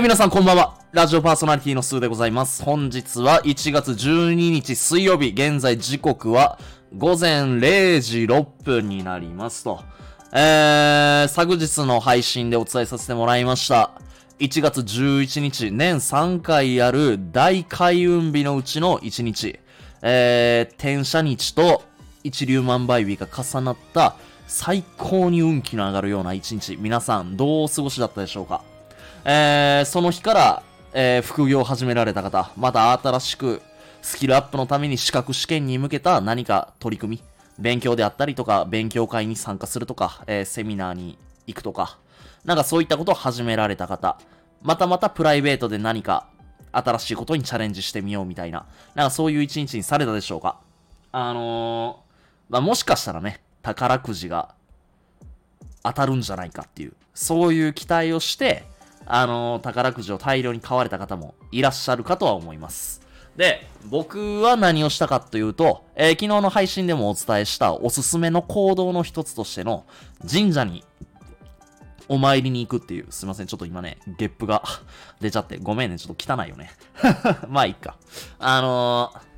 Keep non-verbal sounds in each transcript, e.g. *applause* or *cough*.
はい、皆さんこんばんは。ラジオパーソナリティのスーでございます。本日は1月12日水曜日、現在時刻は午前0時6分になりますと。えー、昨日の配信でお伝えさせてもらいました。1月11日、年3回ある大開運日のうちの1日。えー、転写日と一粒万倍日が重なった最高に運気の上がるような一日。皆さんどうお過ごしだったでしょうか？えー、その日から、えー副業を始められた方、また新しくスキルアップのために資格試験に向けた何か取り組み、勉強であったりとか、勉強会に参加するとか、えーセミナーに行くとか、なんかそういったことを始められた方、またまたプライベートで何か新しいことにチャレンジしてみようみたいな、なんかそういう一日にされたでしょうか？あのー、まあ、もしかしたらね、宝くじが当たるんじゃないかっていう、そういう期待をして、あの宝くじを大量に買われた方もいらっしゃるかとは思います。で、僕は何をしたかというと、えー昨日の配信でもお伝えしたおすすめの行動の一つとしての神社にお参りに行くっていう、すいません、ちょっと今ね、ゲップが *laughs* 出ちゃって、ごめんね、ちょっと汚いよね。*laughs* まあいいか。あのー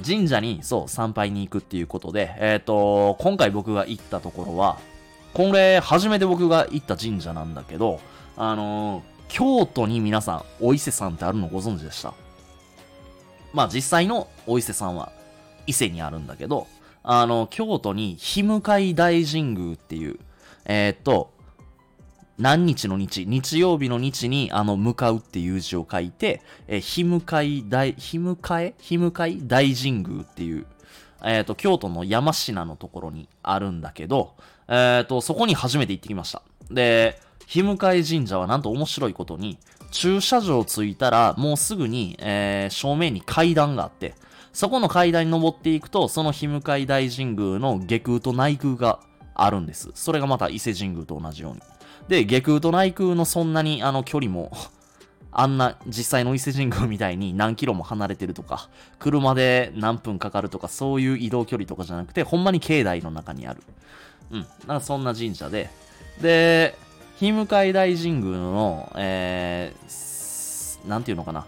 神社に、そう、参拝に行くっていうことで、えっ、と、今回僕が行ったところは、これ、初めて僕が行った神社なんだけど、あのー京都に皆さん、お伊勢さんってあるのご存知でした？まあ実際のお伊勢さんは伊勢にあるんだけど、あの、京都に日向大神宮っていう、えーっと、何日の日、日曜日の日に、あの、向かうっていう字を書いて、え、日向大、日向え？日向大神宮っていう、えっ、と、京都の山科のところにあるんだけど、えっ、と、そこに初めて行ってきました。で、日向神社はなんと面白いことに、駐車場着いたら、もうすぐに、えー正面に階段があって、そこの階段に登っていくと、その日向大神宮の下空と内宮があるんです。それがまた伊勢神宮と同じように。で、下空と内宮のそんなにあの距離も、*laughs* あんな実際の伊勢神宮みたいに何キロも離れてるとか、車で何分かかるとか、そういう移動距離とかじゃなくて、ほんまに境内の中にある。うん。なんかそんな神社で。で、日向大神宮の、えー、なんていうのかな。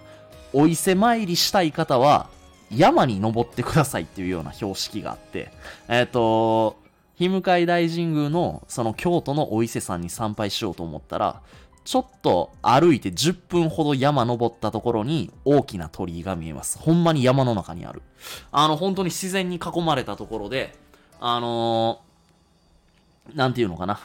お伊勢参りしたい方は、山に登ってくださいっていうような標識があって、えっ、と、日向大神宮のその京都のお伊勢さんに参拝しようと思ったら、ちょっと歩いて10分ほど山登ったところに大きな鳥居が見えます。ほんまに山の中にある。あの、本当に自然に囲まれたところで、あのーなんていうのかな。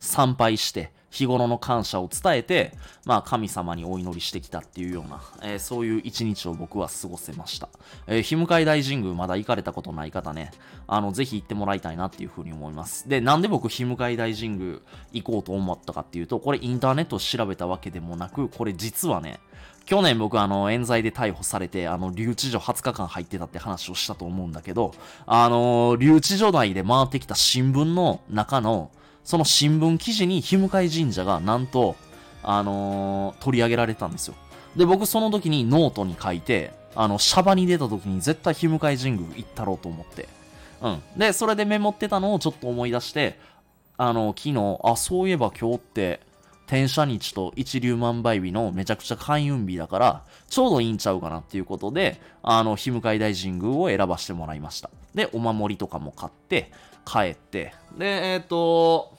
参拝して、日頃の感謝を伝えて、まあ神様にお祈りしてきたっていうような、えーそういう一日を僕は過ごせました。えー、日向大神宮まだ行かれたことない方ね、あの、ぜひ行ってもらいたいなっていうふうに思います。で、なんで僕、日向大神宮行こうと思ったかっていうと、これインターネット調べたわけでもなく、これ実はね、去年僕あの、冤罪で逮捕されて、あの、留置所20日間入ってたって話をしたと思うんだけど、あの、留置所内で回ってきた新聞の中の、その新聞記事に日向神社がなんと、あのー取り上げられたんですよ。で、僕その時にノートに書いて、あの、シャバに出た時に絶対日向神宮行ったろうと思って。うん。で、それでメモってたのをちょっと思い出して、あの、昨日、あ、そういえば今日って、転写日と一粒万倍日のめちゃくちゃ開運日だから、ちょうどいいんちゃうかなっていうことで、あの、日向大神宮を選ばせてもらいました。で、お守りとかも買って、帰って、で、えっ、と、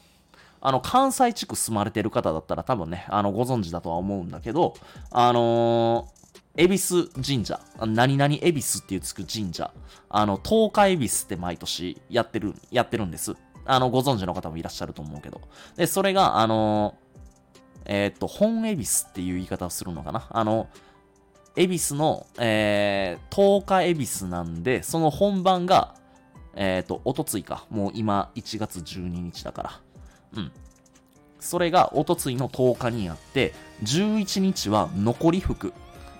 あの、関西地区住まれてる方だったら多分ね、あの、ご存知だとは思うんだけど、あのー、恵比寿神社、何々恵比寿っていうつく神社、あの、東海恵比寿って毎年やってる、やってるんです。あの、ご存知の方もいらっしゃると思うけど。で、それが、あのえーっと、本恵比寿っていう言い方をするのかな。あの、恵比寿の、えー、10日恵比寿なんで、その本番が、えーっと、おとついか。もう今、1月12日だから。うん。それが、おとついの10日にあって、11日は残り服。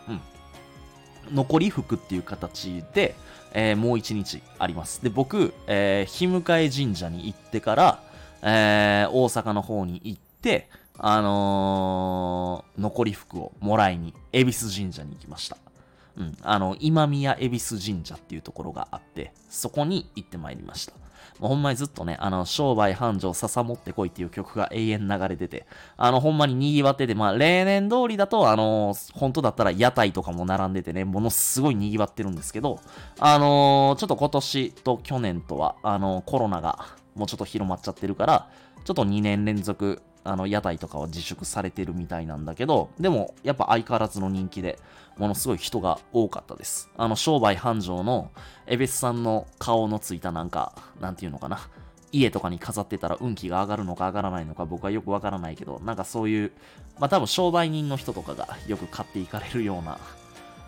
うん。残り服っていう形で、えーもう1日あります。で、僕、えー、日向神社に行ってから、えー大阪の方に行って、あのー残り服をもらいに、恵比寿神社に行きました。うん、あの、今宮恵比寿神社っていうところがあって、そこに行ってまいりました。もうほんまにずっとね、あの、商売繁盛笹持ってこいっていう曲が永遠流れてて、あの、ほんまに賑わってて、まあ、例年通りだと、あの、本当だったら屋台とかも並んでてね、ものすごい賑わってるんですけど、あのちょっと今年と去年とは、あのコロナがもうちょっと広まっちゃってるから、ちょっと2年連続、あの、屋台とかは自粛されてるみたいなんだけど、でも、やっぱ相変わらずの人気で、ものすごい人が多かったです。あの、商売繁盛の、エベスさんの顔のついたなんか、なんていうのかな。家とかに飾ってたら運気が上がるのか上がらないのか僕はよくわからないけど、なんかそういう、まあ多分商売人の人とかがよく買っていかれるような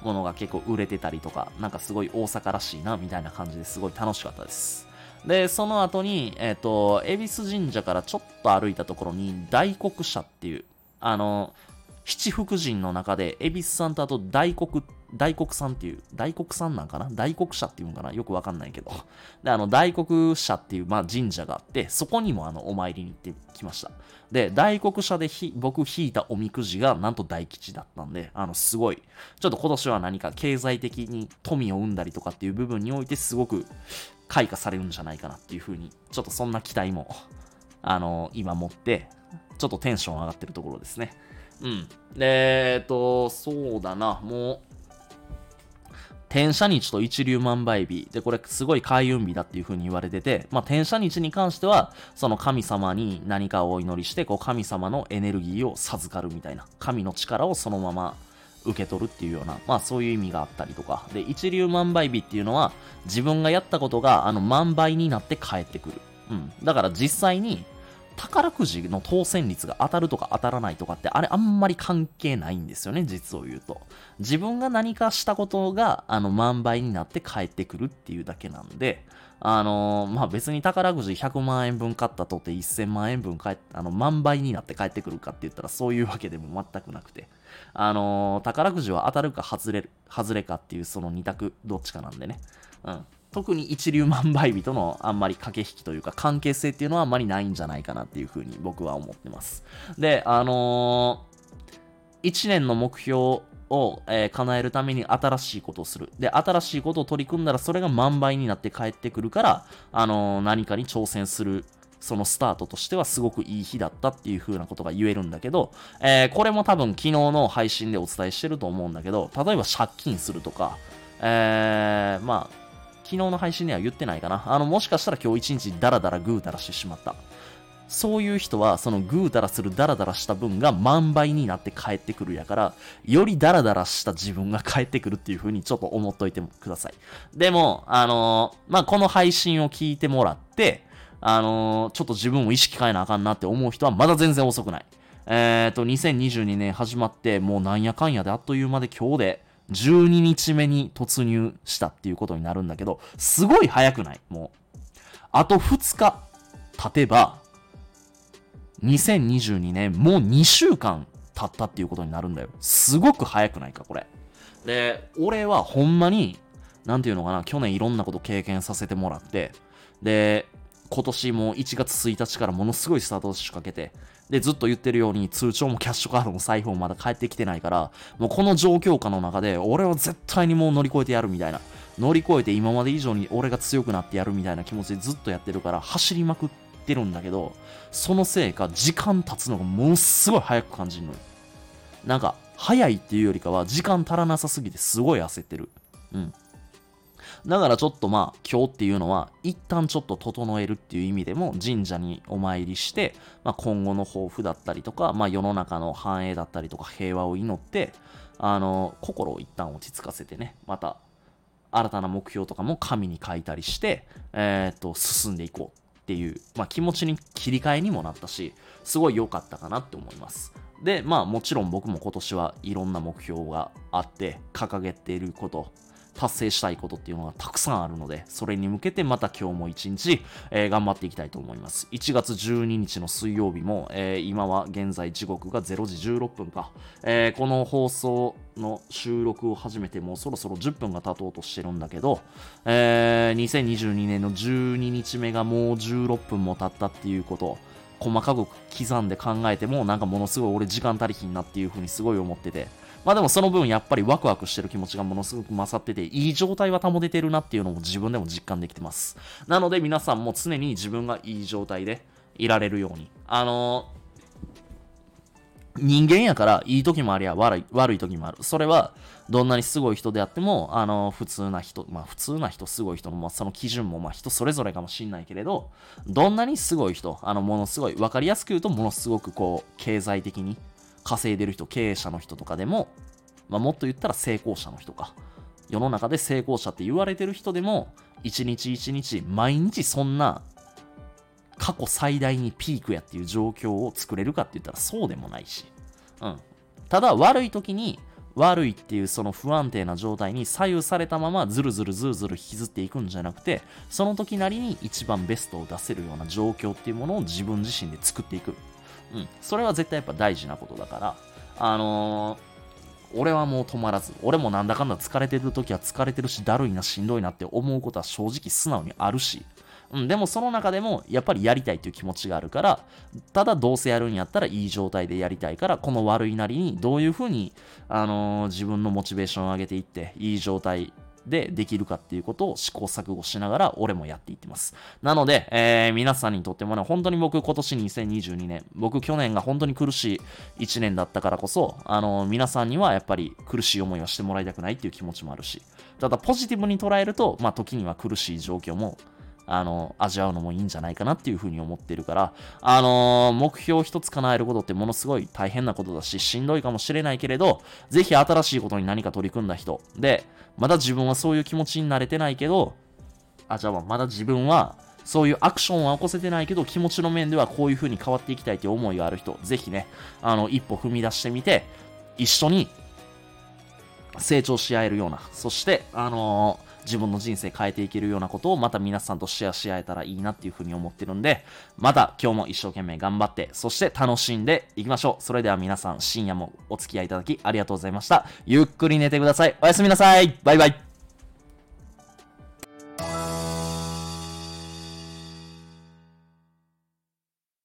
ものが結構売れてたりとか、なんかすごい大阪らしいなみたいな感じですごい楽しかったです。で、その後に、えっ、ー、と、恵比寿神社からちょっと歩いたところに大黒社っていう、あの、七福神の中で、恵比寿さんとあと大黒、大黒さんっていう、大黒さんなんかな？大黒社っていうんかな？よくわかんないけど。で、あの、大黒社っていう、まあ、神社があって、そこにもあの、お参りに行ってきました。で、大黒社で僕引いたおみくじが、なんと大吉だったんで、あの、すごい、ちょっと今年は何か経済的に富を生んだりとかっていう部分において、すごく開花されるんじゃないかなっていうふうに、ちょっとそんな期待も、あの、今持って、ちょっとテンション上がってるところですね。うん。で、えっと、そうだな、もう、天赦日と一粒万倍日。で、これすごい開運日だっていう風に言われてて、まあ、天赦日に関しては、その神様に何かをお祈りして、こう、神様のエネルギーを授かるみたいな、神の力をそのまま受け取るっていうような、まあそういう意味があったりとか。で、一粒万倍日っていうのは、自分がやったことが、あの、万倍になって返ってくる。うん。だから実際に、宝くじの当選率が当たるとか当たらないとかって、あれあんまり関係ないんですよね、実を言うと。自分が何かしたことが、あの、万倍になって返ってくるっていうだけなんで、あのー、まあ、別に宝くじ100万円分買ったとて1000万円分返あの、万倍になって返ってくるかって言ったらそういうわけでも全くなくて。あのー、宝くじは当たるか外れる、外れかっていうその2択どっちかなんでね。うん。特に一粒万倍日とのあんまり駆け引きというか関係性っていうのはあんまりないんじゃないかなっていうふうに僕は思ってます。で、あのー、1年の目標を、えー、叶えるために新しいことをする。で、新しいことを取り組んだらそれが万倍になって帰ってくるから、あのー、何かに挑戦する。そのスタートとしてはすごくいい日だったっていう風なことが言えるんだけど、えー、これも多分昨日の配信でお伝えしてると思うんだけど、例えば借金するとか、えー、まあ、昨日の配信では言ってないかな。あの、もしかしたら今日一日ダラダラグータラしてしまった。そういう人は、そのグータラするダラダラした分が万倍になって帰ってくるやから、よりダラダラした自分が帰ってくるっていう風にちょっと思っといてください。でも、あのー、まあ、この配信を聞いてもらって、あのー、ちょっと自分を意識変えなあかんなって思う人はまだ全然遅くない。えっ、ー、と、2022年始まって、もうなんやかんやであっという間で今日で、12日目に突入したっていうことになるんだけど、すごい早くない？もう。あと2日経てば、2022年もう2週間経ったっていうことになるんだよ。すごく早くないか、これ。で、俺はほんまに、なんていうのかな、去年いろんなこと経験させてもらって、で、今年も1月1日からものすごいスタートを仕掛けて、で、ずっと言ってるように通帳もキャッシュカードも財布もまだ帰ってきてないから、もうこの状況下の中で、俺は絶対にもう乗り越えてやるみたいな。乗り越えて今まで以上に俺が強くなってやるみたいな気持ちでずっとやってるから、走りまくってるんだけど、そのせいか、時間経つのがものすごい早く感じるのよ。なんか、早いっていうよりかは、時間足らなさすぎてすごい焦ってる。うん。だからちょっとまあ今日っていうのは一旦ちょっと整えるっていう意味でも神社にお参りして、まあ、今後の抱負だったりとか、まあ、世の中の繁栄だったりとか平和を祈ってあの心を一旦落ち着かせてねまた新たな目標とかも紙に書いたりして、えー、っと進んでいこうっていう、まあ、気持ちに切り替えにもなったしすごい良かったかなって思います。でまあもちろん僕も今年はいろんな目標があって掲げていること達成したいことっていうのがたくさんあるので、それに向けてまた今日も一日、えー、頑張っていきたいと思います。1月12日の水曜日も、えー、今は現在時刻が0時16分か、えー、この放送の収録を始めてもうそろそろ10分が経とうとしてるんだけど、えー、2022年の12日目がもう16分も経ったっていうこと、細かく刻んで考えてもなんかものすごい俺時間足りひんなっていう風にすごい思ってて、まあでもその分やっぱりワクワクしてる気持ちがものすごく勝ってて、いい状態は保ててるなっていうのも自分でも実感できてます。なので皆さんも常に自分がいい状態でいられるように。あのー人間やからいい時もありゃ悪い悪い時もある。それはどんなにすごい人であっても、あの、普通な人、まあ普通な人、すごい人の、まあ、その基準もまあ人それぞれかもしんないけれど、どんなにすごい人、あの、ものすごい、わかりやすく言うとものすごくこう、経済的に稼いでる人、経営者の人とかでも、まあもっと言ったら成功者の人か。世の中で成功者って言われてる人でも、一日一日、毎日そんな過去最大にピークやっていう状況を作れるかって言ったらそうでもないし。うん。ただ悪い時に悪いっていうその不安定な状態に左右されたままずるずるずるずる引きずっていくんじゃなくてその時なりに一番ベストを出せるような状況っていうものを自分自身で作っていく。うん。それは絶対やっぱ大事なことだから、あのー、俺はもう止まらず、俺もなんだかんだ疲れてる時は疲れてるし、だるいな、しんどいなって思うことは正直素直にあるし、うん、でもその中でもやっぱりやりたいという気持ちがあるから、ただどうせやるんやったらいい状態でやりたいから、この悪いなりにどういうふうに、あのー、自分のモチベーションを上げていって、いい状態でできるかっていうことを試行錯誤しながら俺もやっていってます。なので、えー、皆さんにとってもね、本当に僕今年2022年、僕去年が本当に苦しい1年だったからこそ、あのー、皆さんにはやっぱり苦しい思いはしてもらいたくないっていう気持ちもあるし、ただポジティブに捉えると、まあ時には苦しい状況もあの、味わうのもいいんじゃないかなっていうふうに思ってるから、あのー、目標一つ叶えることってものすごい大変なことだし、しんどいかもしれないけれど、ぜひ新しいことに何か取り組んだ人。で、まだ自分はそういう気持ちになれてないけど、あ、じゃあまだ自分は、そういうアクションは起こせてないけど、気持ちの面ではこういう風に変わっていきたいという思いがある人、ぜひね、あの、一歩踏み出してみて、一緒に成長し合えるような、そして、あのー自分の人生変えていけるようなことをまた皆さんとシェアし合えたらいいなっていうふうに思ってるんで、また今日も一生懸命頑張って、そして楽しんでいきましょう。それでは皆さん深夜もお付き合いいただきありがとうございました。ゆっくり寝てください。おやすみなさい。バイバイ。